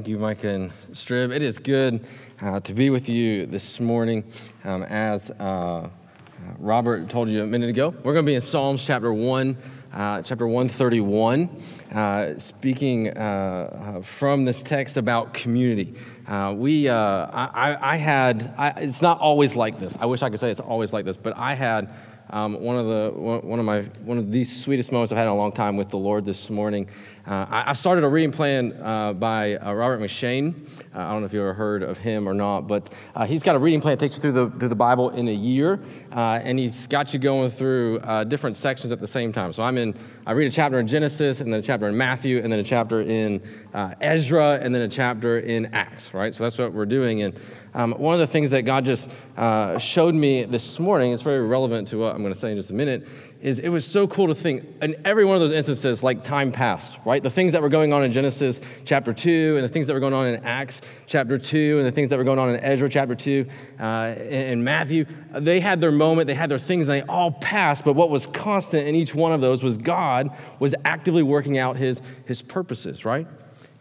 Thank you, Micah and Strib. It is good uh, to be with you this morning. Um, as uh, Robert told you a minute ago, we're going to be in Psalms chapter 1, uh, chapter 131, uh, speaking uh, uh, from this text about community. we, I, I, had, I, it's not always like this. I wish I could say it's always like this, but I had um, one of the one of my one of the sweetest moments I've had in a long time with the Lord this morning. Uh, I, I, started a reading plan uh, by uh, Robert M'Cheyne. Uh, I don't know if you ever heard of him or not, but uh, he's got a reading plan that takes you through the through the Bible in a year, uh, and he's got you going through different sections at the same time. So I'm in. I read a chapter in Genesis, and then a chapter in Matthew, and then a chapter in Ezra, and then a chapter in Acts. Right. So that's what we're doing, and um, one of the things that God just showed me this morning, it's very relevant to what I'm going to say in just a minute, is it was so cool to think in every one of those instances, like time passed, right? The things that were going on in Genesis chapter 2, and the things that were going on in Acts chapter 2, and the things that were going on in Ezra chapter 2, uh, and Matthew, they had their moment, they had their things, and they all passed. But what was constant in each one of those was God was actively working out his, his purposes, right?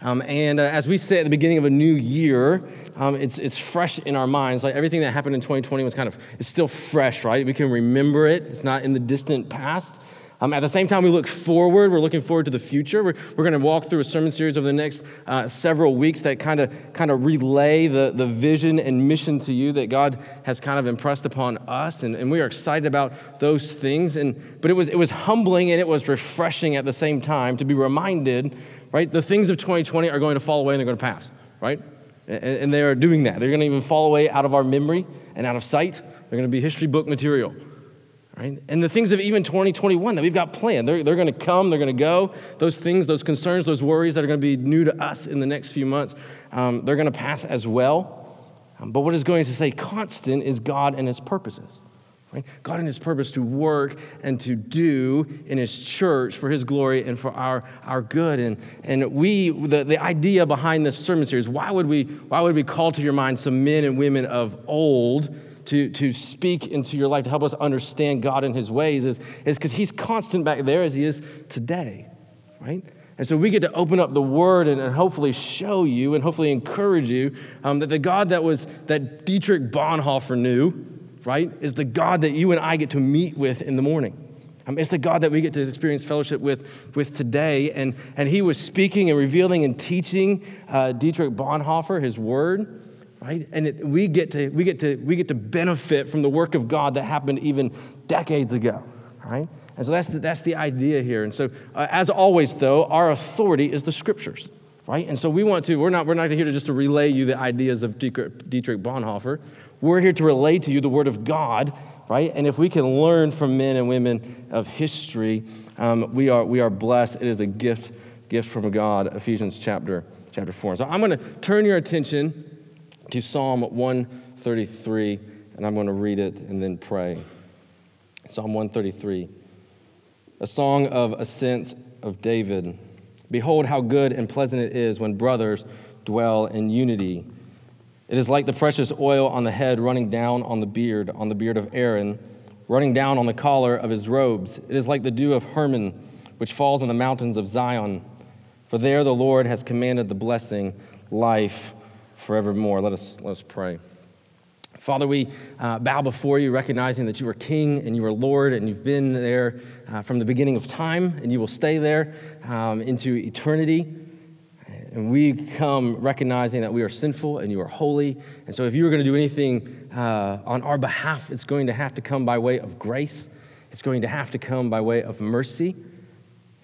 Um, and uh, as we say at the beginning of a new year, um, it's, it's fresh in our minds. Like everything that happened in 2020 was kind of, it's still fresh, right? We can remember it. It's not in the distant past. Um, at the same time, we look forward. We're looking forward to the future. We're, we're going to walk through a sermon series over the next uh, several weeks that kind of kind of relay the, the vision and mission to you that God has kind of impressed upon us, and, and we are excited about those things. And but it was it was humbling and it was refreshing at the same time to be reminded right? The things of 2020 are going to fall away and they're going to pass, right? And, and they are doing that. They're going to even fall away out of our memory and out of sight. They're going to be history book material, right? And the things of even 2021 that we've got planned, they're, they're going to come, they're going to go. Those things, those concerns, those worries that are going to be new to us in the next few months, um, they're going to pass as well. Um, but what is going to stay constant is God and His purposes. Right? God and His purpose to work and to do in His church for His glory and for our, our good. And, and we, the, the idea behind this sermon series, why would, we, why would we call to your mind some men and women of old to, to speak into your life to help us understand God and His ways is because He's constant back there as He is today, right? And so we get to open up the Word and, and hopefully show you and hopefully encourage you um, that the God that was that Dietrich Bonhoeffer knew right, is the God that you and I get to meet with in the morning. Um, it's the God that we get to experience fellowship with, with today. And, and he was speaking and revealing and teaching uh, Dietrich Bonhoeffer his word, right? And it, we, get to, we, get to, we get to benefit from the work of God that happened even decades ago, right? And so that's the, that's the idea here. And so, uh, as always, though, our authority is the scriptures, right? And so we want to, we're not, we're not here to just to relay you the ideas of Dietrich, Dietrich Bonhoeffer. We're here to relate to you the Word of God, right? And if we can learn from men and women of history, um, we, are, we are blessed. It is a gift, gift from God, Ephesians chapter, chapter 4. So I'm going to turn your attention to Psalm 133, and I'm going to read it and then pray. Psalm 133, a song of ascents of David. Behold, how good and pleasant it is when brothers dwell in unity. It is like the precious oil on the head running down on the beard, on the beard of Aaron, running down on the collar of his robes. It is like the dew of Hermon, which falls on the mountains of Zion. For there the Lord has commanded the blessing, life forevermore. Let us, let us pray. Father, we uh, bow before you, recognizing that you are King and you are Lord, and you've been there uh, from the beginning of time, and you will stay there um, into eternity. And we come recognizing that we are sinful and you are holy. And so, if you are going to do anything uh, on our behalf, it's going to have to come by way of grace, it's going to have to come by way of mercy.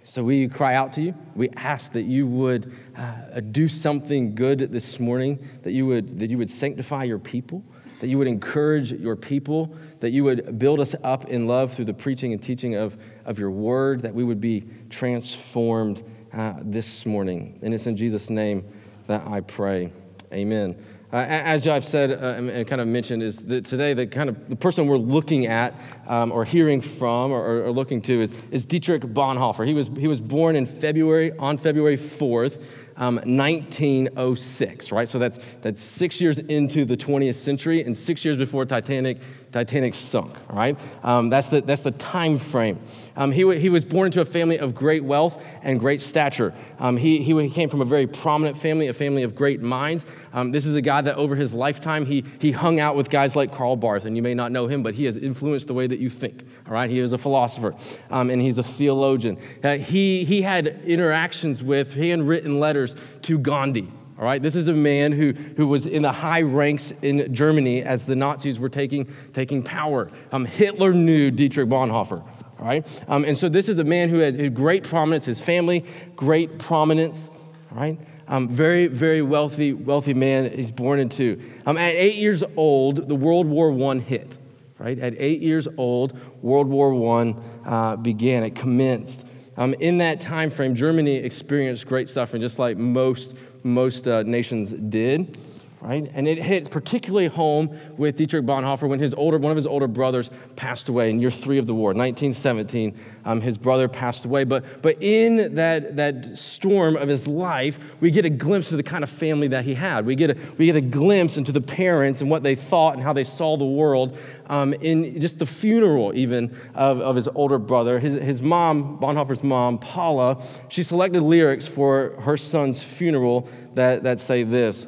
So, we cry out to you. We ask that you would uh, do something good this morning, that you, would, that you would sanctify your people, that you would encourage your people, that you would build us up in love through the preaching and teaching of, of your word, that we would be transformed uh, this morning. And it's in Jesus' name that I pray. Amen. Uh, as I've said uh, and kind of mentioned, is that today the kind of the person we're looking at um, or hearing from or, or, looking to is, is Dietrich Bonhoeffer. He was, he was born in February, on February 4th, um, 1906, right? So that's, that's six years into the 20th century and six years before Titanic Titanic sunk, all right? Um, that's, the, that's the time frame. Um, he, he was born into a family of great wealth and great stature. Um, he, he came from a very prominent family, a family of great minds. Um, this is a guy that over his lifetime, he, he hung out with guys like Karl Barth, and you may not know him, but he has influenced the way that you think, all right? He is a philosopher, um, and he's a theologian. Uh, he, he had interactions with, handwritten letters to Gandhi, all right, this is a man who, who was in the high ranks in Germany as the Nazis were taking, taking power. Um, Hitler knew Dietrich Bonhoeffer. All right, um, and so this is a man who had great prominence, his family, great prominence. All right, um, very, very wealthy, wealthy man he's born into. Um, at eight years old, the World War I hit. Right, at eight years old, World War I uh, began. It commenced. Um, in that time frame, Germany experienced great suffering, just like most most uh, nations did, right? And it hit particularly home with Dietrich Bonhoeffer when his older, one of his older brothers passed away in year three of the war, 1917. Um, his brother passed away. But, but in that, that storm of his life, we get a glimpse of the kind of family that he had. We get a, we get a glimpse into the parents and what they thought and how they saw the world um, in just the funeral, even of, of his older brother. His, his mom, Bonhoeffer's mom, Paula, she selected lyrics for her son's funeral that, that say this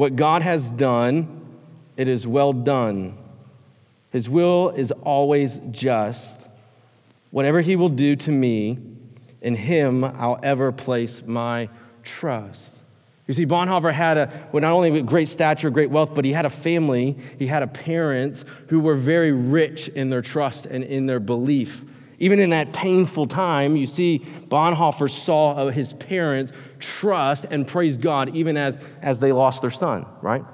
What God has done, it is well done. His will is always just. Whatever he will do to me, in him I'll ever place my trust. You see, Bonhoeffer had a, well, not only great stature, great wealth, but he had a family, he had a parents who were very rich in their trust and in their belief. Even in that painful time, you see, Bonhoeffer saw uh, his parents trust and praise God even as, as they lost their son, right?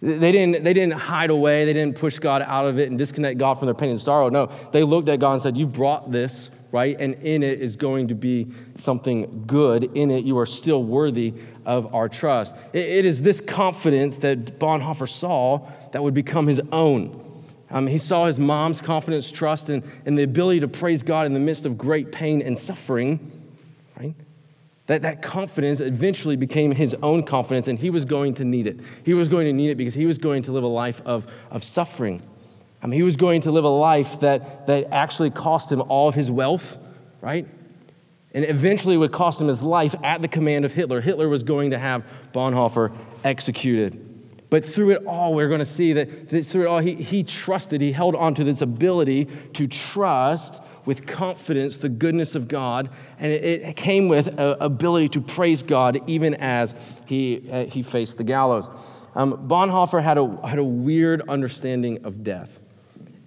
They didn't, they didn't hide away, they didn't push God out of it and disconnect God from their pain and sorrow. No, they looked at God and said, You've brought this right? And in it is going to be something good. In it, you are still worthy of our trust. it is this confidence that Bonhoeffer saw that would become his own. Um, he saw his mom's confidence, trust, and, and the ability to praise God in the midst of great pain and suffering, right? That, that confidence eventually became his own confidence, and he was going to need it. He was going to need it because he was going to live a life of, of suffering. I mean, he was going to live a life that, that actually cost him all of his wealth, right? And eventually would cost him his life at the command of Hitler. Hitler was going to have Bonhoeffer executed. But through it all, we're going to see that, that through it all, he, he trusted, he held on to this ability to trust with confidence the goodness of God. And it, it came with an ability to praise God even as he, uh, he faced the gallows. Um, Bonhoeffer had a, had a weird understanding of death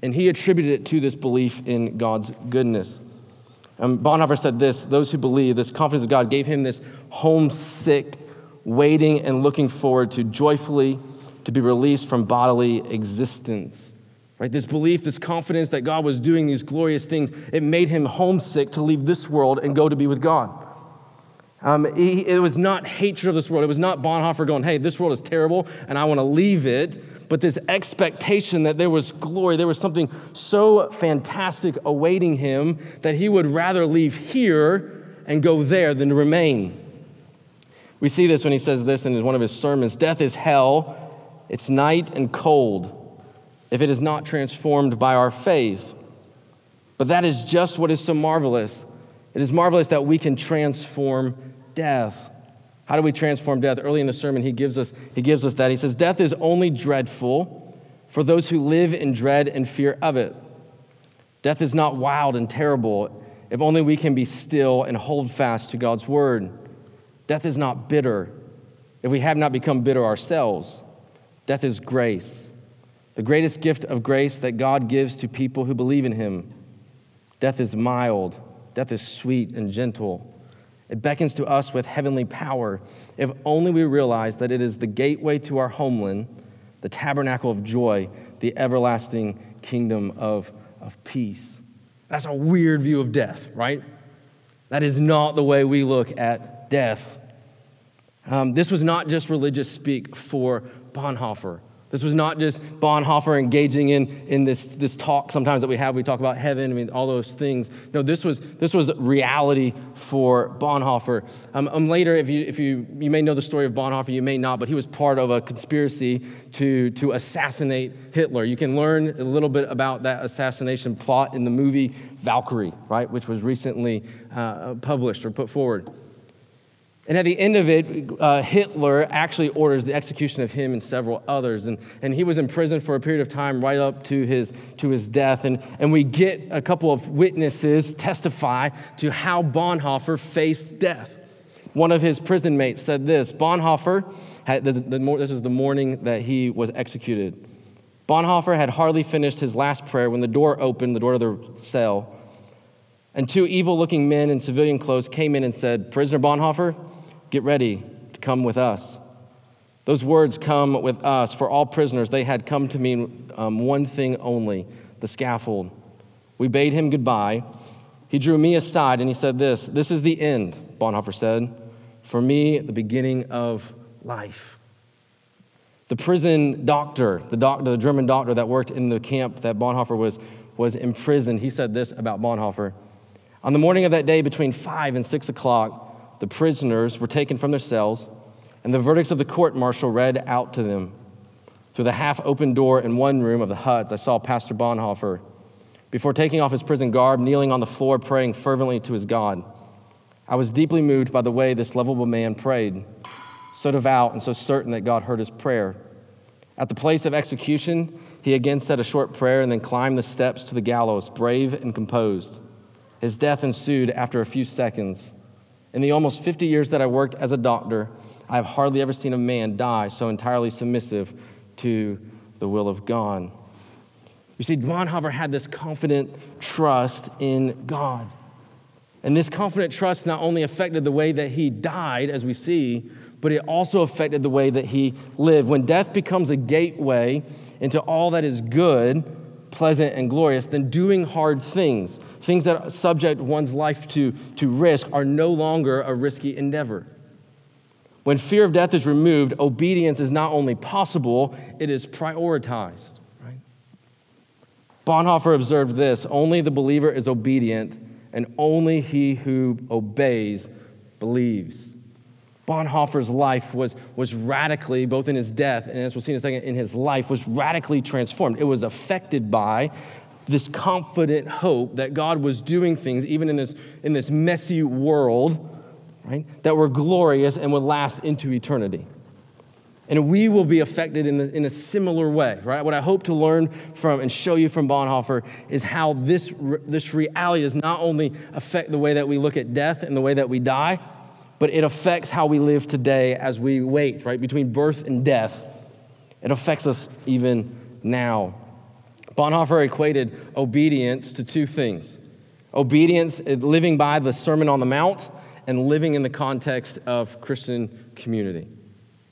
and he attributed it to this belief in God's goodness. Um, Bonhoeffer said this those who believe, this confidence of God gave him this homesick, waiting and looking forward to joyfully to be released from bodily existence. Right? This belief, this confidence that God was doing these glorious things, it made him homesick to leave this world and go to be with God. Um, he, it was not hatred of this world. It was not Bonhoeffer going, hey, this world is terrible and I want to leave it but this expectation that there was glory, there was something so fantastic awaiting him that he would rather leave here and go there than to remain. We see this when he says this in one of his sermons Death is hell, it's night and cold, if it is not transformed by our faith. But that is just what is so marvelous. It is marvelous that we can transform death. How do we transform death? Early in the sermon, he gives us, he gives us that. He says, Death is only dreadful for those who live in dread and fear of it. Death is not wild and terrible if only we can be still and hold fast to God's word. Death is not bitter if we have not become bitter ourselves. Death is grace, the greatest gift of grace that God gives to people who believe in him. Death is mild, death is sweet and gentle. It beckons to us with heavenly power if only we realize that it is the gateway to our homeland, the tabernacle of joy, the everlasting kingdom of, of peace. That's a weird view of death, right? That is not the way we look at death. Um, this was not just religious speak for Bonhoeffer. This was not just Bonhoeffer engaging in, in this, this talk sometimes that we have. We talk about heaven, I mean, all those things. No, this was, this was reality for Bonhoeffer. Um, um, later, if you, if you, you may know the story of Bonhoeffer, you may not, but he was part of a conspiracy to, to assassinate Hitler. You can learn a little bit about that assassination plot in the movie Valkyrie, right, which was recently uh, published or put forward. And at the end of it, uh, Hitler actually orders the execution of him and several others. And, and he was in prison for a period of time right up to his, to his death. And, and we get a couple of witnesses testify to how Bonhoeffer faced death. One of his prison mates said this Bonhoeffer, had the, the, this is the morning that he was executed. Bonhoeffer had hardly finished his last prayer when the door opened, the door of the cell, and two evil looking men in civilian clothes came in and said, Prisoner Bonhoeffer, Get ready to come with us. Those words come with us. For all prisoners, they had come to mean um, one thing only the scaffold. We bade him goodbye. He drew me aside and he said, This, this is the end, Bonhoeffer said. For me, the beginning of life. The prison doctor, the, doctor, the German doctor that worked in the camp that Bonhoeffer was, was imprisoned, he said this about Bonhoeffer. On the morning of that day, between 5 and 6 o'clock, the prisoners were taken from their cells, and the verdicts of the court martial read out to them. Through the half open door in one room of the huts, I saw Pastor Bonhoeffer, before taking off his prison garb, kneeling on the floor, praying fervently to his God. I was deeply moved by the way this lovable man prayed, so devout and so certain that God heard his prayer. At the place of execution, he again said a short prayer and then climbed the steps to the gallows, brave and composed. His death ensued after a few seconds. In the almost 50 years that I worked as a doctor, I have hardly ever seen a man die so entirely submissive to the will of God. You see, Bonhoeffer had this confident trust in God. And this confident trust not only affected the way that he died, as we see, but it also affected the way that he lived. When death becomes a gateway into all that is good, pleasant, and glorious, then doing hard things, things that subject one's life to, to risk, are no longer a risky endeavor. When fear of death is removed, obedience is not only possible, it is prioritized. Right? Bonhoeffer observed this only the believer is obedient, and only he who obeys believes. Bonhoeffer's life was, was radically, both in his death and as we'll see in a second, in his life, was radically transformed. It was affected by this confident hope that God was doing things, even in this, in this messy world, right, that were glorious and would last into eternity. And we will be affected in, the, in a similar way, right? What I hope to learn from and show you from Bonhoeffer is how this, this reality does not only affect the way that we look at death and the way that we die, but it affects how we live today as we wait, right? Between birth and death. It affects us even now. Bonhoeffer equated obedience to two things obedience, eh, living by the Sermon on the Mount, and living in the context of Christian community.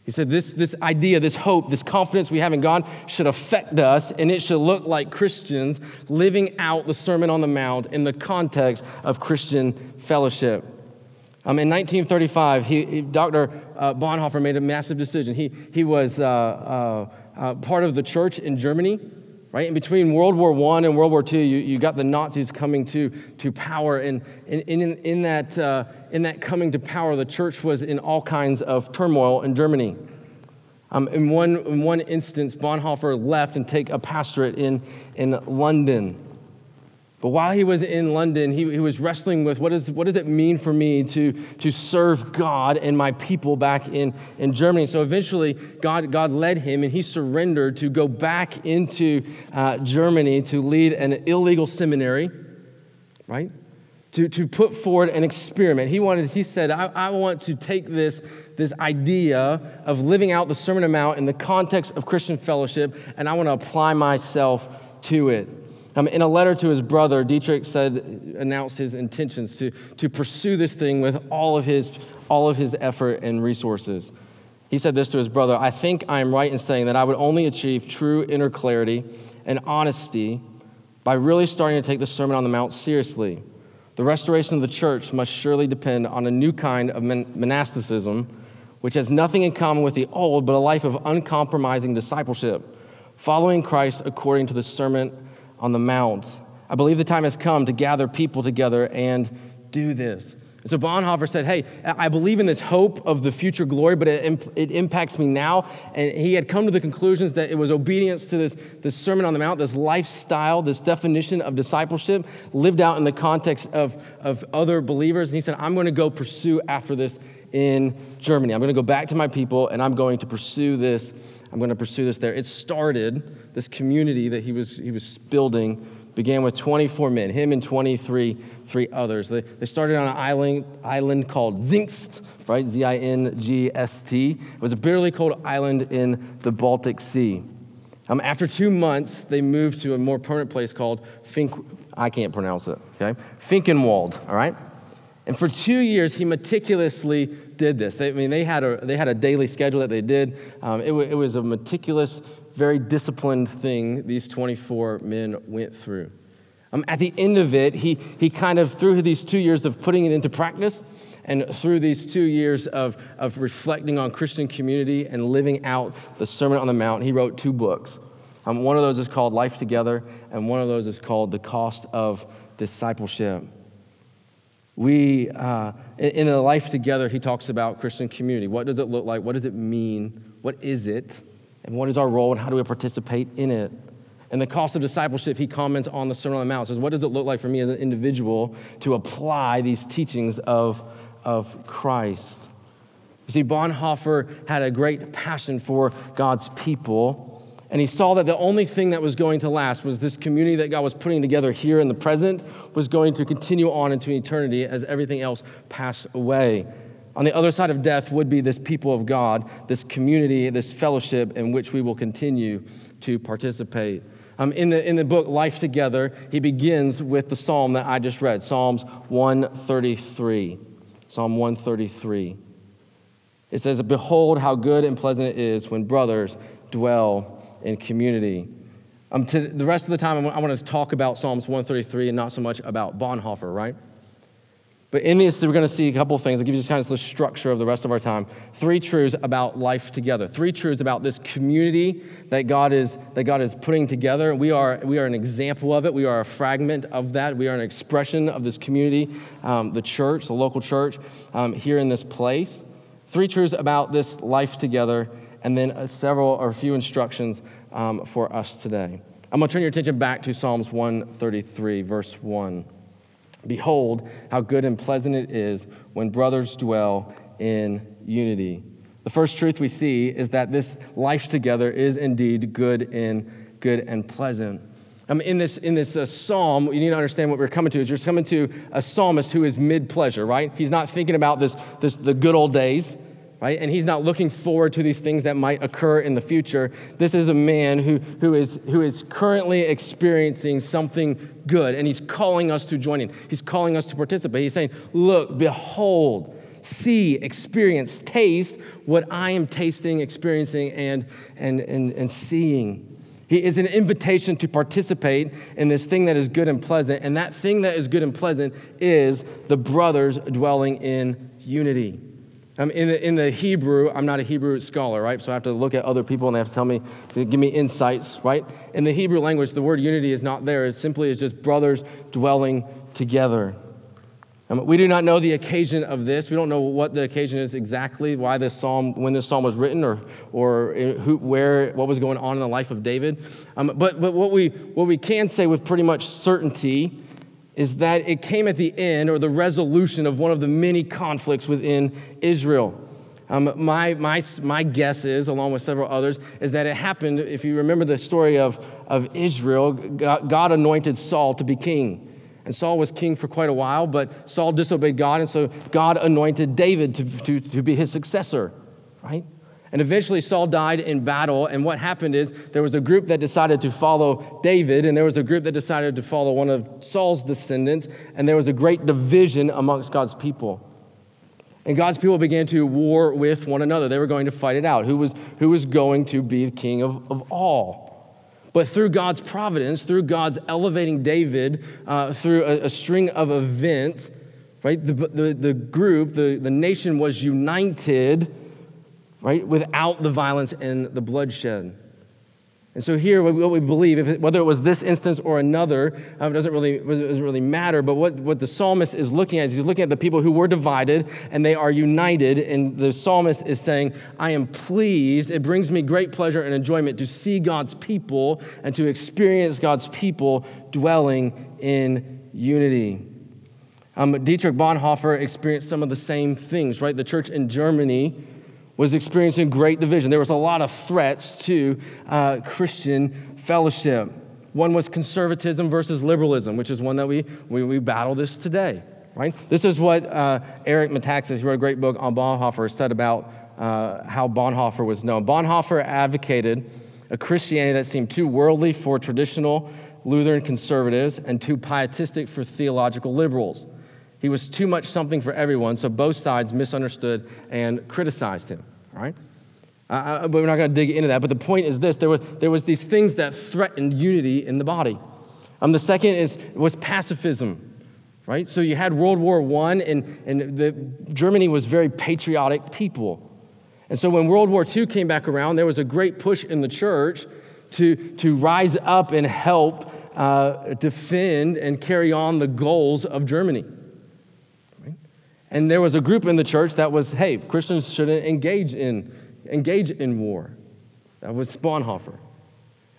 He said, this, this idea, this hope, this confidence we have in God should affect us, and it should look like Christians living out the Sermon on the Mount in the context of Christian fellowship. Um, in 1935, he, Dr. Uh, Bonhoeffer made a massive decision. He, he was uh, uh, uh, part of the church in Germany, right? In between World War I and World War II, you, you got the Nazis coming to, to power. And, and, in, in, that, uh, in that coming to power, the church was in all kinds of turmoil in Germany. Um, in, one, in one instance, Bonhoeffer left and take a pastorate in, in London. But while he was in London, he, he was wrestling with what, is, what does it mean for me to, to serve God and my people back in, in Germany. So eventually, God, God led him and he surrendered to go back into uh, Germany to lead an illegal seminary, right? To, to put forward an experiment. He wanted, he said, I, I want to take this, this idea of living out the Sermon on Mount in the context of Christian fellowship, and I want to apply myself to it. Um, in a letter to his brother, Dietrich said, announced his intentions to, to pursue this thing with all of, his, all of his effort and resources. He said this to his brother I think I am right in saying that I would only achieve true inner clarity and honesty by really starting to take the Sermon on the Mount seriously. The restoration of the church must surely depend on a new kind of monasticism which has nothing in common with the old, but a life of uncompromising discipleship, following Christ according to the Sermon on the Mount. I believe the time has come to gather people together and do this. So Bonhoeffer said, Hey, I believe in this hope of the future glory, but it, it, impacts me now. And he had come to the conclusions that it was obedience to this, this Sermon on the Mount, this lifestyle, this definition of discipleship lived out in the context of, of other believers. And he said, I'm going to go pursue after this in Germany. I'm going to go back to my people and I'm going to pursue this. I'm going to pursue this there. It started, this community that he was, he was building began with 24 men, him and 23 three others. They, they started on an island, island called Zingst, right? Z I N G S T. It was a bitterly cold island in the Baltic Sea. Um, after two months, they moved to a more permanent place called Fink. I can't pronounce it, okay? Finkenwald, all right? And for two years, he meticulously did this. They, I mean, they had, a, they had a daily schedule that they did. Um, it, w- it was a meticulous, very disciplined thing these 24 men went through. Um, at the end of it, he, he kind of, through these two years of putting it into practice, and through these two years of, of reflecting on Christian community and living out the Sermon on the Mount, he wrote two books. Um, one of those is called Life Together, and one of those is called The Cost of Discipleship. We, uh, in a life together, he talks about Christian community. What does it look like? What does it mean? What is it? And what is our role and how do we participate in it? And the cost of discipleship, he comments on the Sermon on the Mount. Says, what does it look like for me as an individual to apply these teachings of, of Christ? You see, Bonhoeffer had a great passion for God's people. And he saw that the only thing that was going to last was this community that God was putting together here in the present was going to continue on into eternity as everything else passed away. On the other side of death would be this people of God, this community, this fellowship in which we will continue to participate. Um, in, the, in the book Life Together, he begins with the psalm that I just read Psalms 133. Psalm 133. It says, Behold, how good and pleasant it is when brothers dwell in community. Um, to the rest of the time, I want to talk about Psalms 133 and not so much about Bonhoeffer, right? But in this, we're going to see a couple of things. I'll give you just kind of the structure of the rest of our time. Three truths about life together. Three truths about this community that God is, that God is putting together. We are, we are an example of it. We are a fragment of that. We are an expression of this community, um, the church, the local church um, here in this place. Three truths about this life together and then uh, several or a few instructions um, for us today. I'm going to turn your attention back to Psalms 133, verse 1. Behold, how good and pleasant it is when brothers dwell in unity. The first truth we see is that this life together is indeed good and good and pleasant. Um, in this, in this uh, psalm, you need to understand what we're coming to. Is you're coming to a psalmist who is mid pleasure, right? He's not thinking about this, this, the good old days right? And he's not looking forward to these things that might occur in the future. This is a man who, who, is, who is currently experiencing something good, and he's calling us to join in. He's calling us to participate. He's saying, Look, behold, see, experience, taste what I am tasting, experiencing, and, and, and, and seeing. He is an invitation to participate in this thing that is good and pleasant, and that thing that is good and pleasant is the brothers dwelling in unity. Um, in, the, in the Hebrew, I'm not a Hebrew scholar, right? So I have to look at other people and they have to tell me, give me insights, right? In the Hebrew language, the word unity is not there. It simply is just brothers dwelling together. Um, we do not know the occasion of this. We don't know what the occasion is exactly, why this psalm, when this psalm was written, or, or who, where, what was going on in the life of David. Um, but but what, we, what we can say with pretty much certainty is that it came at the end or the resolution of one of the many conflicts within Israel. Um, my, my, my guess is, along with several others, is that it happened, if you remember the story of, of Israel, God, God anointed Saul to be king. And Saul was king for quite a while, but Saul disobeyed God, and so God anointed David to, to, to be his successor, right? And eventually, Saul died in battle. And what happened is there was a group that decided to follow David, and there was a group that decided to follow one of Saul's descendants. And there was a great division amongst God's people. And God's people began to war with one another. They were going to fight it out. Who was, who was going to be king of, of all? But through God's providence, through God's elevating David, uh, through a, a, string of events, right, the, the, the group, the, the nation was united right? Without the violence and the bloodshed. And so here, what we believe, it, whether it was this instance or another, um, doesn't really doesn't really matter. But what, what the psalmist is looking at is he's looking at the people who were divided and they are united. And the psalmist is saying, "I am pleased. It brings me great pleasure and enjoyment to see God's people and to experience God's people dwelling in unity." Um, Dietrich Bonhoeffer experienced some of the same things, right? The church in Germany was experiencing great division. There was a lot of threats to uh, Christian fellowship. One was conservatism versus liberalism, which is one that we, we, we battle this today, right? This is what uh, Eric Metaxas, he wrote a great book on Bonhoeffer, said about uh, how Bonhoeffer was known. Bonhoeffer advocated a Christianity that seemed too worldly for traditional Lutheran conservatives and too pietistic for theological liberals. He was too much something for everyone, so both sides misunderstood and criticized him, right? Uh, but we're not going to dig into that. But the point is this there was, there was these things that threatened unity in the body. Um, the second is, was pacifism, right? So you had World War I, and, and the, Germany was very patriotic people. And so when World War II came back around, there was a great push in the church to, to rise up and help uh, defend and carry on the goals of Germany. And there was a group in the church that was, hey, Christians shouldn't engage in, engage in war. That was Bonhoeffer.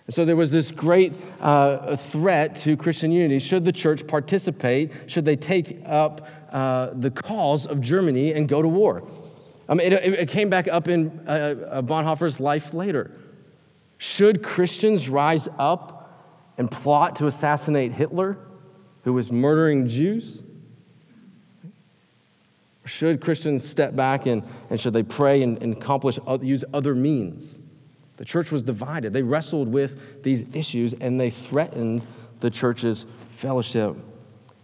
And so there was this great uh, threat to Christian unity. Should the church participate? Should they take up uh, the cause of Germany and go to war? I mean, it, it came back up in uh, uh Bonhoeffer's life later. Should Christians rise up and plot to assassinate Hitler, who was murdering Jews? Should Christians step back and, and should they pray and, and accomplish, uh, use other means? The church was divided. They wrestled with these issues and they threatened the church's fellowship.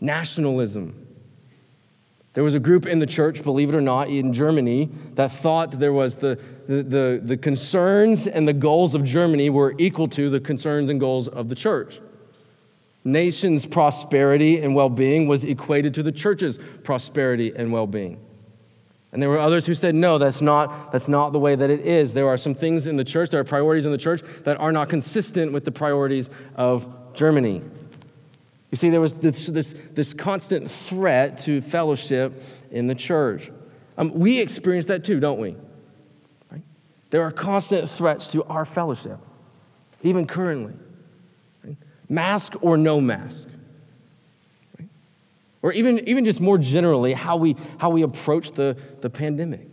Nationalism. There was a group in the church, believe it or not, in Germany that thought there was the, the, the, the concerns and the goals of Germany were equal to the concerns and goals of the church nation's prosperity and well being was equated to the church's prosperity and well being. And there were others who said, no, that's not, that's not the way that it is. There are some things in the church, there are priorities in the church that are not consistent with the priorities of Germany. You see, there was this, this, this constant threat to fellowship in the church. Um, we experience that too, don't we? Right? There are constant threats to our fellowship, even currently mask or no mask. Or even, even just more generally, how we, how we approach the, the pandemic.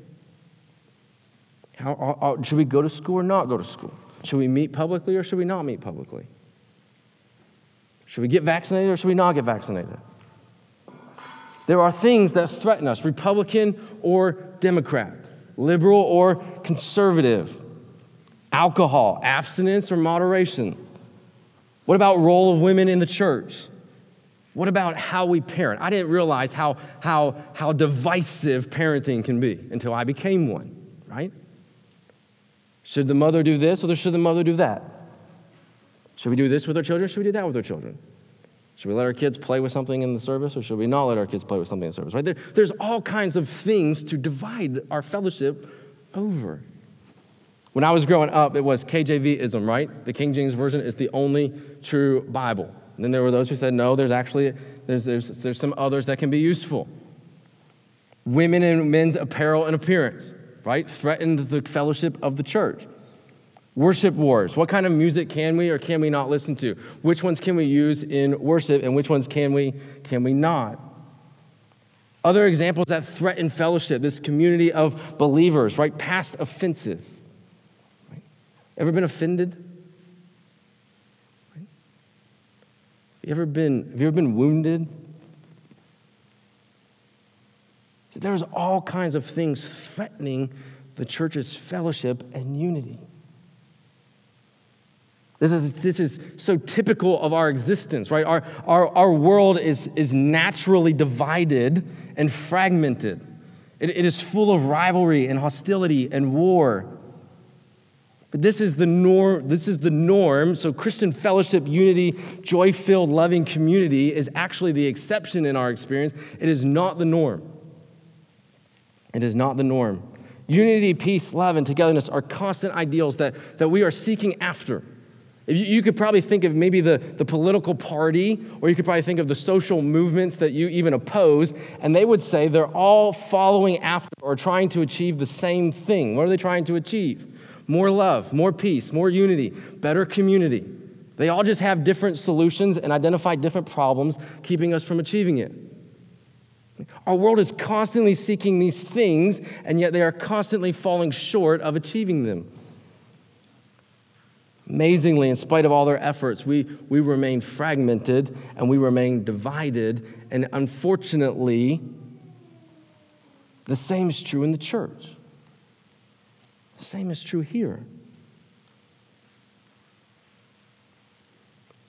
How, uh, uh, should we go to school or not go to school? Should we meet publicly or should we not meet publicly? Should we get vaccinated or should we not get vaccinated? There are things that threaten us Republican or Democrat, liberal or conservative, alcohol, abstinence or moderation, what about role of women in the church? What about how we parent? I didn't realize how, how, how divisive parenting can be until I became one, right? Should the mother do this or should the mother do that? Should we do this with our children? Should we do that with our children? Should we let our kids play with something in the service or should we not let our kids play with something in the service? Right? There, there's all kinds of things to divide our fellowship over. When I was growing up, it was KJVism, right? The King James Version is the only true Bible. And then there were those who said, no, there's actually, there's, there's, there's some others that can be useful. Women and men's apparel and appearance, right? Threatened the fellowship of the church. Worship wars. What kind of music can we or can we not listen to? Which ones can we use in worship and which ones can we, can we not? Other examples that threaten fellowship, this community of believers, right? Past offenses Ever been offended? Have you ever been, have you ever been wounded? There's all kinds of things threatening the church's fellowship and unity. This is, this is so typical of our existence, right? Our, our, our world is, is naturally divided and fragmented. It, it is full of rivalry and hostility and war. But this is the norm, this is the norm. So Christian fellowship, unity, joy-filled, loving community is actually the exception in our experience. It is not the norm. It is not the norm. Unity, peace, love, and togetherness are constant ideals that, that we are seeking after. You, you could probably think of maybe the, the political party, or you could probably think of the social movements that you even oppose, and they would say they're all following after or trying to achieve the same thing. What are they trying to achieve? More love, more peace, more unity, better community. They all just have different solutions and identify different problems keeping us from achieving it. Our world is constantly seeking these things, and yet they are constantly falling short of achieving them. Amazingly, in spite of all their efforts, we, we remain fragmented and we remain divided. And unfortunately, the same is true in the church. Same is true here.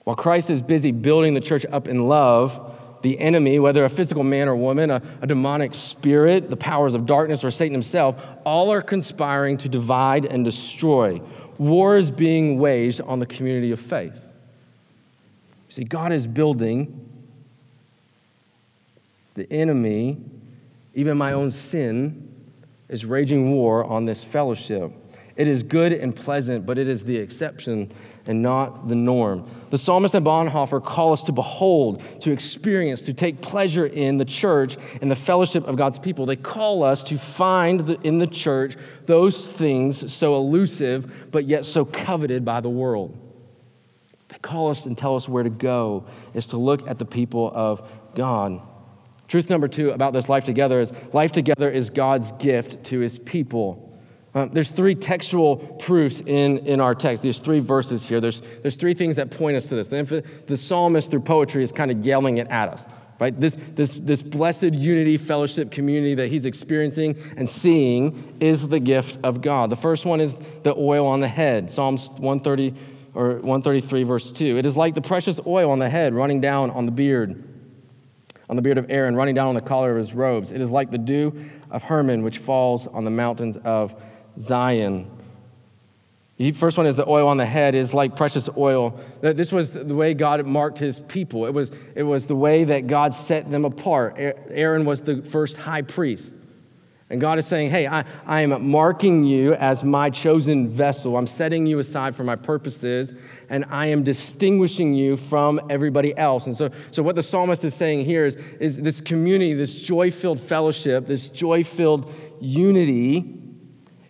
While Christ is busy building the church up in love, the enemy, whether a physical man or woman, a, a, demonic spirit, the powers of darkness, or Satan himself, all are conspiring to divide and destroy. War is being waged on the community of faith. See, God is building the enemy, even my own sin, is raging war on this fellowship. It is good and pleasant, but it is the exception and not the norm. The psalmist and Bonhoeffer call us to behold, to experience, to take pleasure in the church and the fellowship of God's people. They call us to find in the church those things so elusive, but yet so coveted by the world. They call us and tell us where to go, is to look at the people of God. Truth number two about this life together is life together is God's gift to his people. Um, there's three textual proofs in, in our text. There's three verses here. There's, there's three things that point us to this. The, the psalmist, through poetry, is kind of yelling it at us, right? This, this, this blessed unity, fellowship, community that he's experiencing and seeing is the gift of God. The first one is the oil on the head. Psalms 130 or 133, verse 2. It is like the precious oil on the head running down on the beard, on the beard of Aaron, running down on the collar of his robes. It is like the dew of Hermon, which falls on the mountains of Zion. The first one is the oil on the head is like precious oil. This was the way God marked his people. It was, it was the way that God set them apart. Aaron was the first high priest. And God is saying, Hey, I, I am marking you as my chosen vessel. I'm setting you aside for my purposes, and I am distinguishing you from everybody else. And so, so what the psalmist is saying here is, is this community, this joy filled fellowship, this joy filled unity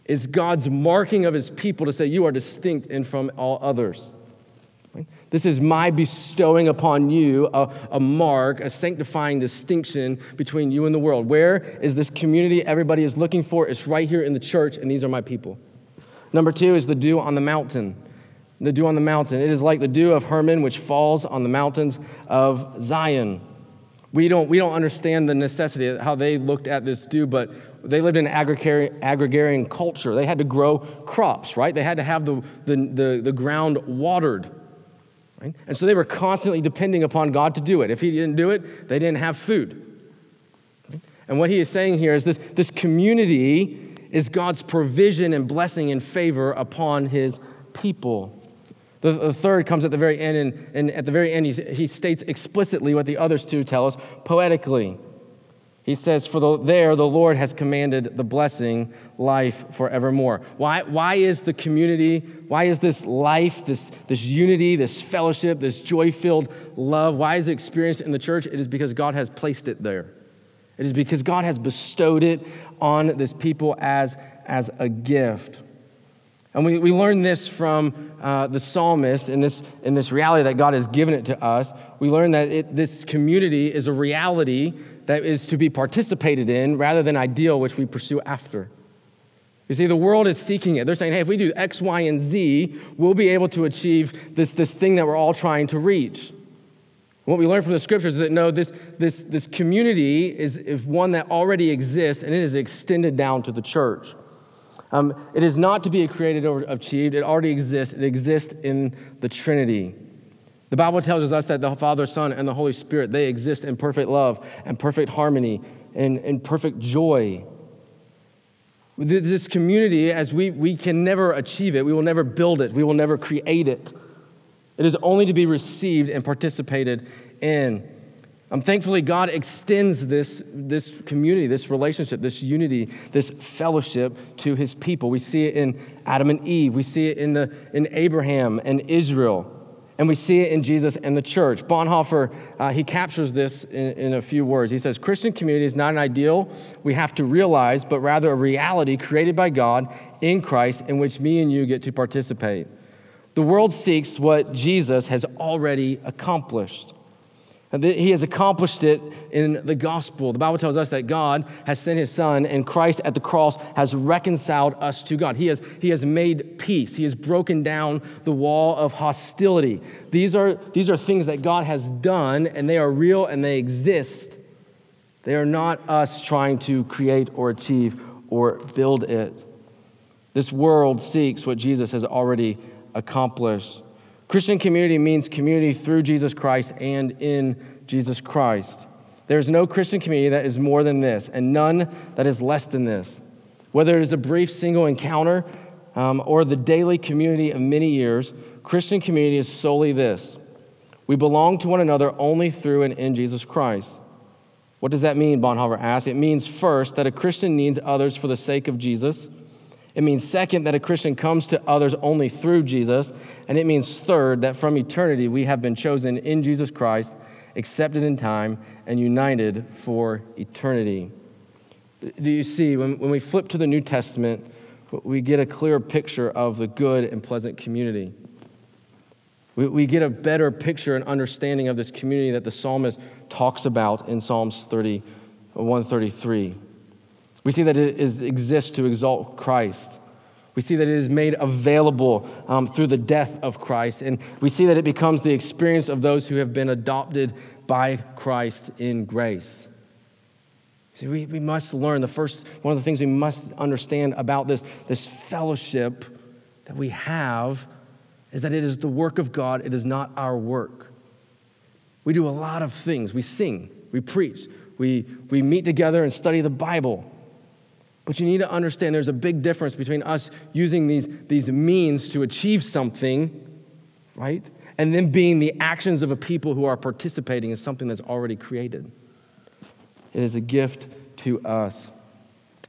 is God's marking of his people to say, You are distinct and from all others. This is my bestowing upon you a, a, mark, a sanctifying distinction between you and the world. Where is this community everybody is looking for? It's right here in the church, and these are my people. Number two is the dew on the mountain. The dew on the mountain. It is like the dew of Hermon, which falls on the mountains of Zion. We don't, we don't understand the necessity, of how they looked at this dew, but they lived in an agrarian culture. They had to grow crops, right? They had to have the, the, the, the ground watered. Right? And so they were constantly depending upon God to do it. If He didn't do it, they didn't have food. And what He is saying here is this, this community is God's provision and blessing and favor upon His people. The, the third comes at the very end, and, and at the very end, he, he states explicitly what the others two tell us poetically. He says, For the, there the Lord has commanded the blessing, life forevermore. Why, why is the community, why is this life, this, this unity, this fellowship, this joy filled love, why is it experienced in the church? It is because God has placed it there. It is because God has bestowed it on this people as, as a gift. And we, we learn this from uh, the psalmist in this, in this reality that God has given it to us. We learn that it, this community is a reality that is to be participated in rather than ideal, which we pursue after. You see, the world is seeking it. They're saying, hey, if we do X, Y, and Z, we'll be able to achieve this, this thing that we're all trying to reach. What we learn from the scriptures is that no, this, this, this community is, is one that already exists and it is extended down to the church. Um, it is not to be created or achieved, it already exists. It exists in the Trinity. The Bible tells us that the Father, Son, and the Holy Spirit, they exist in perfect love and perfect harmony and, and perfect joy. This community, as we, we can never achieve it, we will never build it, we will never create it. It is only to be received and participated in. Um, thankfully, God extends this, this community, this relationship, this unity, this fellowship to his people. We see it in Adam and Eve, we see it in, the, in Abraham and Israel, and we see it in Jesus and the church. Bonhoeffer, uh, he captures this in, in a few words. He says, Christian community is not an ideal we have to realize, but rather a reality created by God in Christ in which me and you get to participate. The world seeks what Jesus has already accomplished. He has accomplished it in the gospel. The Bible tells us that God has sent his son, and Christ at the cross has reconciled us to God. He has, he has made peace, he has broken down the wall of hostility. These are, these are things that God has done, and they are real and they exist. They are not us trying to create or achieve or build it. This world seeks what Jesus has already accomplished. Christian community means community through Jesus Christ and in Jesus Christ. There's no Christian community that is more than this, and none that is less than this. Whether it is a brief single encounter um, or the daily community of many years, Christian community is solely this we belong to one another only through and in Jesus Christ. What does that mean? Bonhoeffer asks. It means, first, that a Christian needs others for the sake of Jesus. It means, second, that a Christian comes to others only through Jesus. And it means, third, that from eternity we have been chosen in Jesus Christ, accepted in time, and united for eternity. Do you see, when, when we flip to the New Testament, we get a clear picture of the good and pleasant community. We, we get a better picture and understanding of this community that the psalmist talks about in Psalms 30, 133. We see that it is, exists to exalt Christ. We see that it is made available um, through the death of Christ. And we see that it becomes the experience of those who have been adopted by Christ in grace. See, we, we must learn the first, one of the things we must understand about this, this fellowship that we have is that it is the work of God, it is not our work. We do a lot of things. We sing, we preach, we, we meet together and study the Bible. But you need to understand there's a big difference between us using these, these means to achieve something, right? And then being the actions of a people who are participating in something that's already created. It is a gift to us.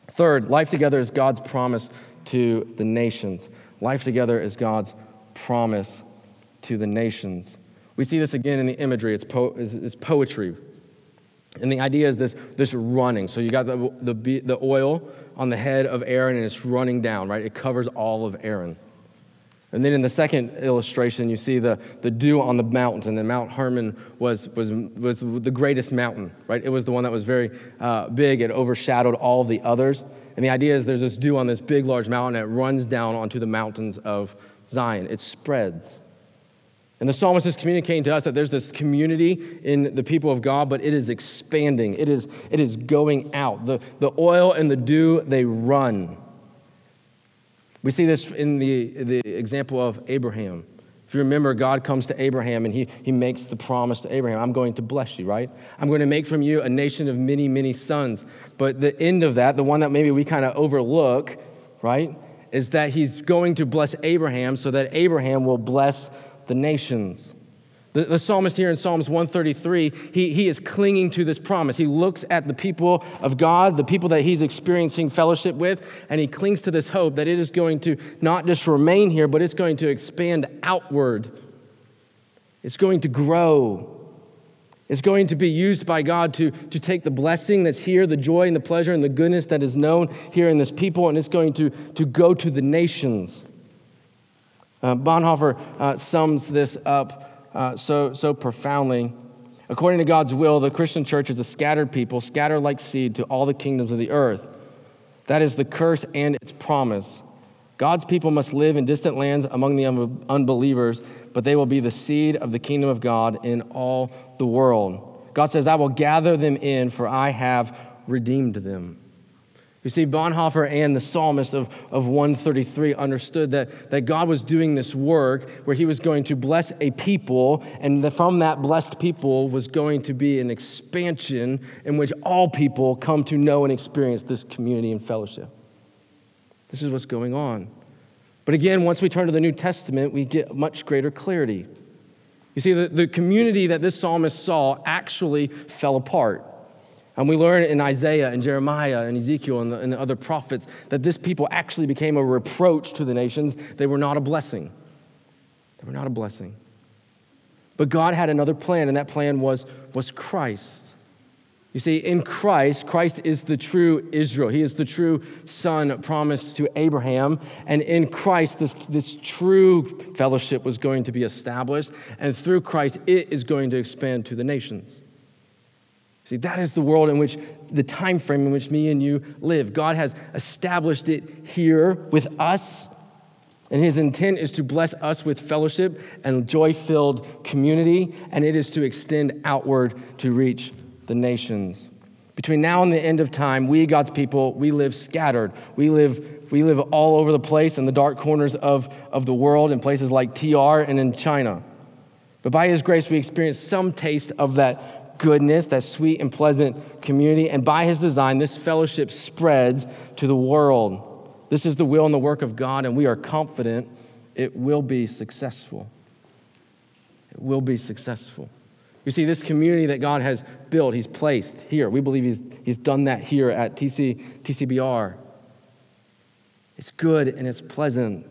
Third, life together is God's promise to the nations. Life together is God's promise to the nations. We see this again in the imagery. It's, po- it's poetry. And the idea is this, this running. So you got the, the, the oil on the head of Aaron and it's running down, right? It covers all of Aaron. And then in the second illustration, you see the, the dew on the mountain. And Mount Hermon was, was, was the greatest mountain, right? It was the one that was very uh, big. It overshadowed all the others. And the idea is there's this dew on this big, large mountain that runs down onto the mountains of Zion. It spreads. And the psalmist is communicating to us that there's this community in the people of God, but it is expanding. It is, it is going out. The, the oil and the dew, they run. We see this in the, the example of Abraham. If you remember, God comes to Abraham and he, he makes the promise to Abraham I'm going to bless you, right? I'm going to make from you a nation of many, many sons. But the end of that, the one that maybe we kind of overlook, right, is that he's going to bless Abraham so that Abraham will bless the nations. The, the, psalmist here in Psalms 133, he, he is clinging to this promise. He looks at the people of God, the people that he's experiencing fellowship with, and he clings to this hope that it is going to not just remain here, but it's going to expand outward. It's going to grow. It's going to be used by God to, to take the blessing that's here, the joy and the pleasure and the goodness that is known here in this people, and it's going to, to go to the nations. Uh, Bonhoeffer uh, sums this up uh, so, so profoundly. According to God's will, the Christian church is a scattered people, scattered like seed to all the kingdoms of the earth. That is the curse and its promise. God's people must live in distant lands among the unbelievers, but they will be the seed of the kingdom of God in all the world. God says, I will gather them in, for I have redeemed them. You see, Bonhoeffer and the psalmist of, of 133 understood that, that God was doing this work where he was going to bless a people, and that from that blessed people was going to be an expansion in which all people come to know and experience this community and fellowship. This is what's going on. But again, once we turn to the New Testament, we get much greater clarity. You see, the, the community that this psalmist saw actually fell apart. And we learn in Isaiah and Jeremiah and Ezekiel and the, and the other prophets that this people actually became a reproach to the nations. They were not a blessing. They were not a blessing. But God had another plan, and that plan was, was Christ. You see, in Christ, Christ is the true Israel. He is the true son promised to Abraham. And in Christ, this, this true fellowship was going to be established. And through Christ, it is going to expand to the nations. See, that is the world in which the time frame in which me and you live. God has established it here with us and his intent is to bless us with fellowship and joy filled community, and it is to extend outward to reach the nations. Between now and the end of time, we, God's people, we live scattered. We live, we live all over the place in the dark corners of, of the world, in places like TR and in China. But by His grace, we experience some taste of that goodness, that sweet and pleasant community. And by His design, this fellowship spreads to the world. This is the will and the work of God, and we are confident it will be successful. It will be successful. You see, this community that God has built, He's placed here. We believe He's, he's done that here at TC, TCBR. It's good and it's pleasant.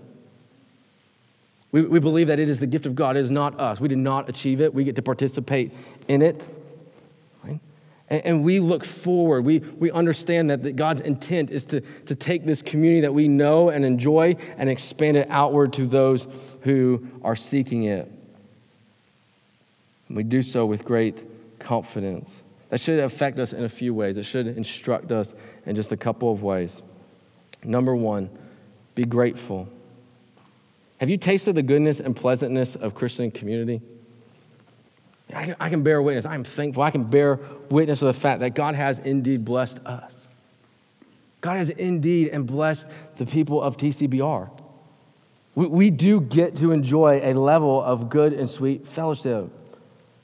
We, we believe that it is the gift of God. It is not us. We did not achieve it. We get to participate in it. And, we look forward. We, we understand that, that God's intent is to, to take this community that we know and enjoy and expand it outward to those who are seeking it. And we do so with great confidence. That should affect us in a few ways. It should instruct us in just a couple of ways. Number one, be grateful. Have you tasted the goodness and pleasantness of Christian community? I can, I can bear witness. I'm thankful. I can bear witness of the fact that God has indeed blessed us. God has indeed and blessed the people of TCBR. We, we do get to enjoy a level of good and sweet fellowship.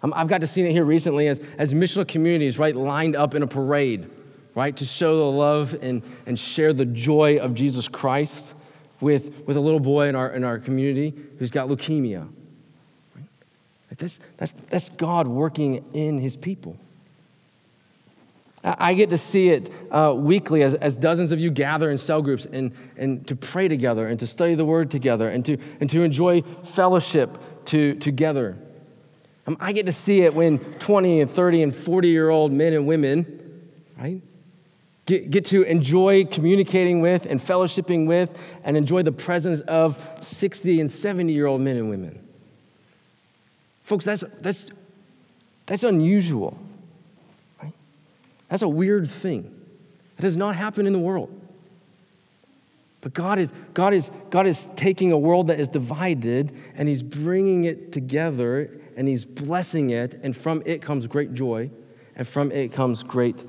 Um, I've got to see it here recently as, as missional communities, right, lined up in a parade, right, to show the love and, and share the joy of Jesus Christ with, with a little boy in our, in our community who's got leukemia. That's, that's, that's God working in his people. I get to see it uh, weekly as, as dozens of you gather in cell groups and, and to pray together and to study the word together and to, and to enjoy fellowship to, together. Um, I get to see it when 20 and 30 and 40 year old men and women, right, get, get to enjoy communicating with and fellowshipping with and enjoy the presence of 60 and 70 year old men and women. Folks, that's, that's, that's unusual. Right? That's a weird thing. That does not happen in the world. But God is, God, is, God is taking a world that is divided and He's bringing it together and He's blessing it, and from it comes great joy, and from it comes great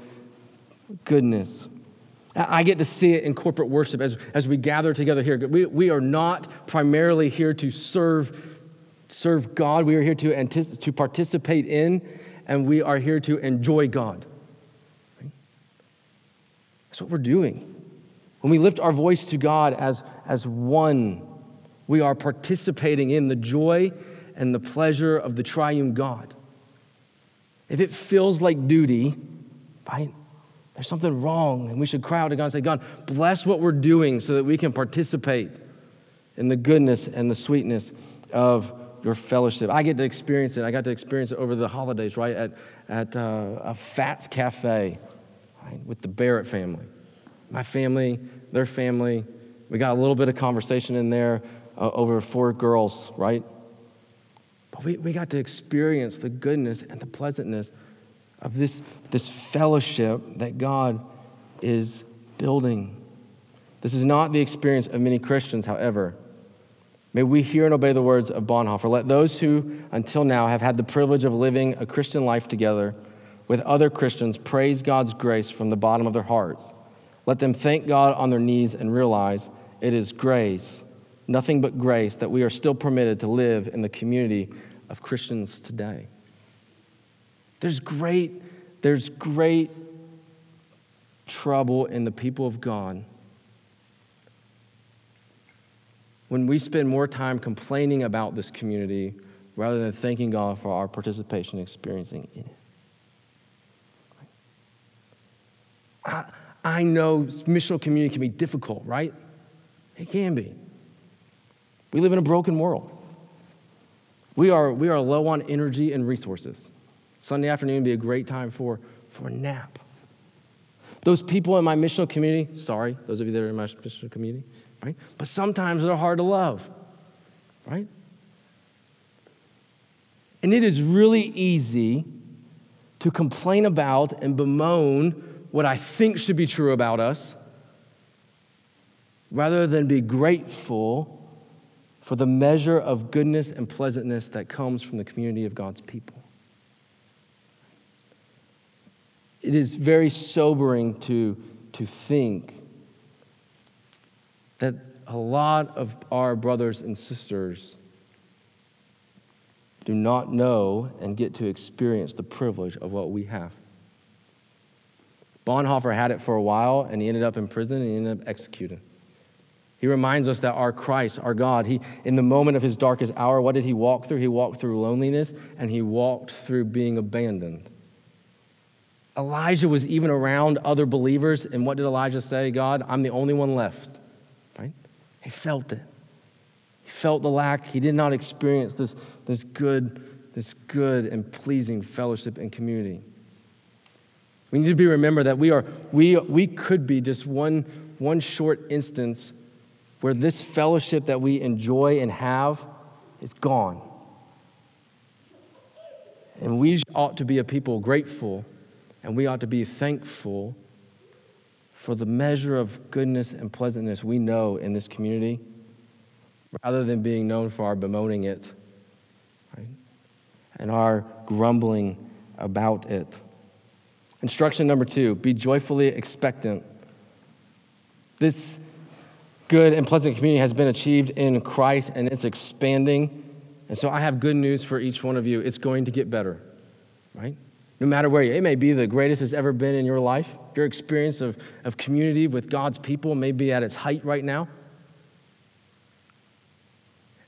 goodness. I get to see it in corporate worship as, as we gather together here. We, we are not primarily here to serve serve God. We are here to, to participate in, and we are here to enjoy God. That's what we're doing. When we lift our voice to God as, as one, we are participating in the joy and the pleasure of the triune God. If it feels like duty, right, there's something wrong, and we should cry out to God and say, God, bless what we're doing so that we can participate in the goodness and the sweetness of your fellowship. I get to experience it. I got to experience it over the holidays, right, at, at uh, a Fats Cafe right, with the Barrett family. My family, their family. We got a little bit of conversation in there uh, over four girls, right? But we, we got to experience the goodness and the pleasantness of this, this fellowship that God is building. This is not the experience of many Christians, however. May we hear and obey the words of Bonhoeffer. Let those who, until now, have had the privilege of living a Christian life together with other Christians praise God's grace from the bottom of their hearts. Let them thank God on their knees and realize it is grace, nothing but grace, that we are still permitted to live in the community of Christians today. There's great, there's great trouble in the people of God when we spend more time complaining about this community rather than thanking God for our participation and experiencing in it. I, I know missional community can be difficult, right? It can be. We live in a broken world. We are, we are low on energy and resources. Sunday afternoon would be a great time for, for a nap. Those people in my missional community, sorry, those of you that are in my missional community, right? But sometimes they're hard to love, right? And it is really easy to complain about and bemoan what I think should be true about us rather than be grateful for the measure of goodness and pleasantness that comes from the community of God's people. It is very sobering to, to think that a lot of our brothers and sisters do not know and get to experience the privilege of what we have. Bonhoeffer had it for a while and he ended up in prison and he ended up executed. He reminds us that our Christ, our God, he, in the moment of his darkest hour, what did he walk through? He walked through loneliness and he walked through being abandoned. Elijah was even around other believers, and what did Elijah say? God, I'm the only one left. He felt it. He felt the lack. He did not experience this, this good, this good and pleasing fellowship and community. We need to be remember that we are we we could be just one one short instance where this fellowship that we enjoy and have is gone. And we ought to be a people grateful and we ought to be thankful for the measure of goodness and pleasantness we know in this community rather than being known for our bemoaning it right? and our grumbling about it. Instruction number two be joyfully expectant. This good and pleasant community has been achieved in Christ and it's expanding. And so I have good news for each one of you. It's going to get better, right? No matter where you, it may be the greatest it's ever been in your life. Your experience of, of community with God's people may be at its height right now.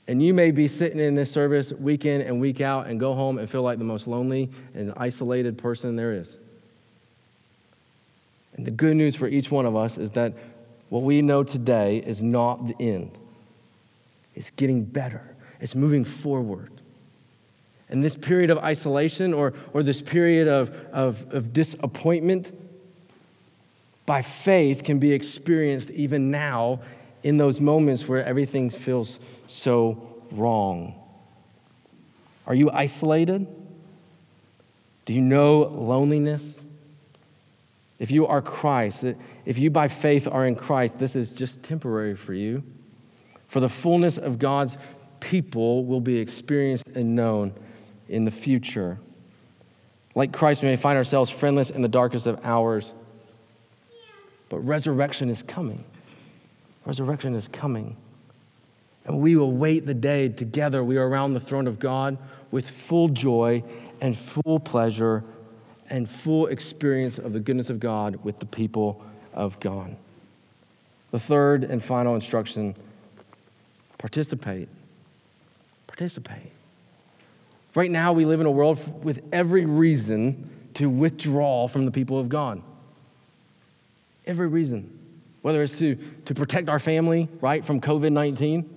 And you may be sitting in this service week in and week out and go home and feel like the most lonely and isolated person there is. And the good news for each one of us is that what we know today is not the end, it's getting better, it's moving forward. And this period of isolation or, or this period of, of, of disappointment, by faith, can be experienced even now in those moments where everything feels so wrong. Are you isolated? Do you know loneliness? If you are Christ, if you by faith are in Christ, this is just temporary for you. For the fullness of God's people will be experienced and known in the future. Like Christ, we may find ourselves friendless in the darkest of hours, but resurrection is coming. Resurrection is coming. And we will wait the day together. We are around the throne of God with full joy and full pleasure and full experience of the goodness of God with the people of God. The third and final instruction participate. Participate. Right now, we live in a world with every reason to withdraw from the people of God. Every reason. Whether it's to, to protect our family, right, from COVID 19,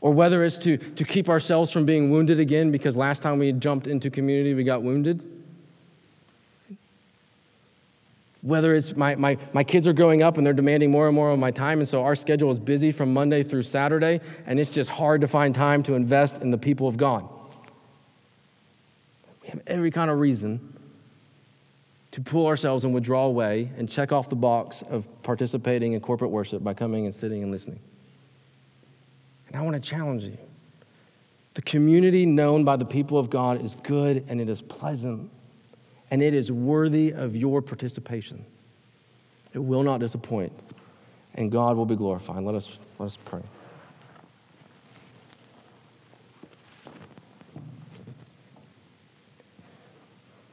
or whether it's to, to keep ourselves from being wounded again because last time we jumped into community, we got wounded. Whether it's my, my, my kids are growing up and they're demanding more and more of my time, and so our schedule is busy from Monday through Saturday, and it's just hard to find time to invest in the people of God. We have every kind of reason to pull ourselves and withdraw away and check off the box of participating in corporate worship by coming and sitting and listening. And I want to challenge you. The community known by the people of God is good and it is pleasant and it is worthy of your participation. It will not disappoint and God will be glorified. Let us, let us pray.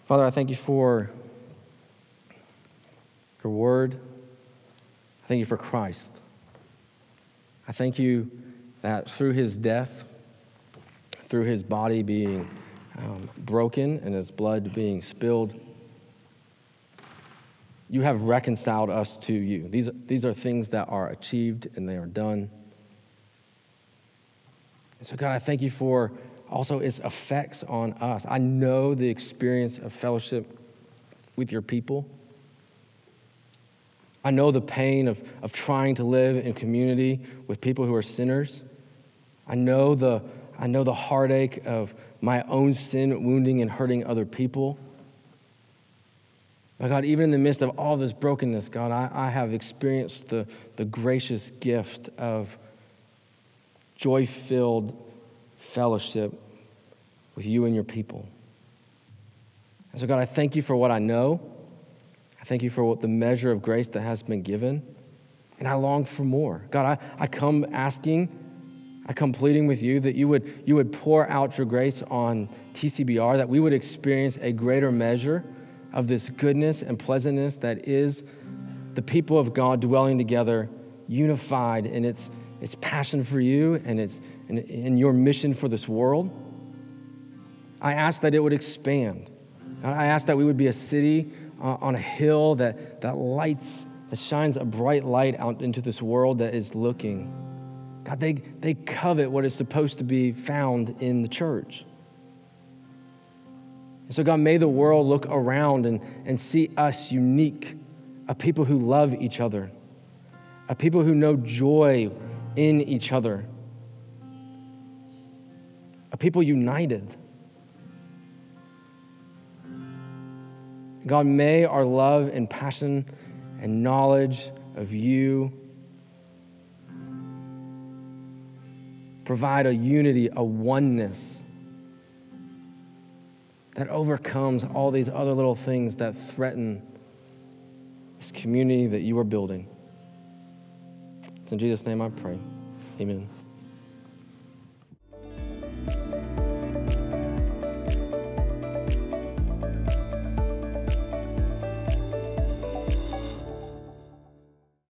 Father, I thank you for your word. I thank you for Christ. I thank you that through his death, through his body being um, broken and his blood being spilled, you have reconciled us to you. These, these are things that are achieved and they are done. So, God, I thank you for also its effects on us. I know the experience of fellowship with your people. I know the pain of, of trying to live in community with people who are sinners. I know the, I know the heartache of my own sin wounding and hurting other people. But God, even in the midst of all this brokenness, God, I, I have experienced the, the gracious gift of joy filled fellowship with you and your people. And so, God, I thank you for what I know. I thank you for what the measure of grace that has been given. And I long for more. God, I, I come asking, I come pleading with you that you would, you would pour out your grace on TCBR, that we would experience a greater measure of this goodness and pleasantness that is the people of God dwelling together, unified in its, its passion for you and its, in, in your mission for this world. I ask that it would expand. I ask that we would be a city Uh, on a hill that, that lights, that shines a bright light out into this world that is looking. God, they, they covet what is supposed to be found in the church. And so, God, may the world look around and, and see us unique, a people who love each other, a people who know joy in each other, a people united. God, may our love and passion and knowledge of you provide a unity, a oneness that overcomes all these other little things that threaten this community that you are building. It's in Jesus' name I pray. Amen.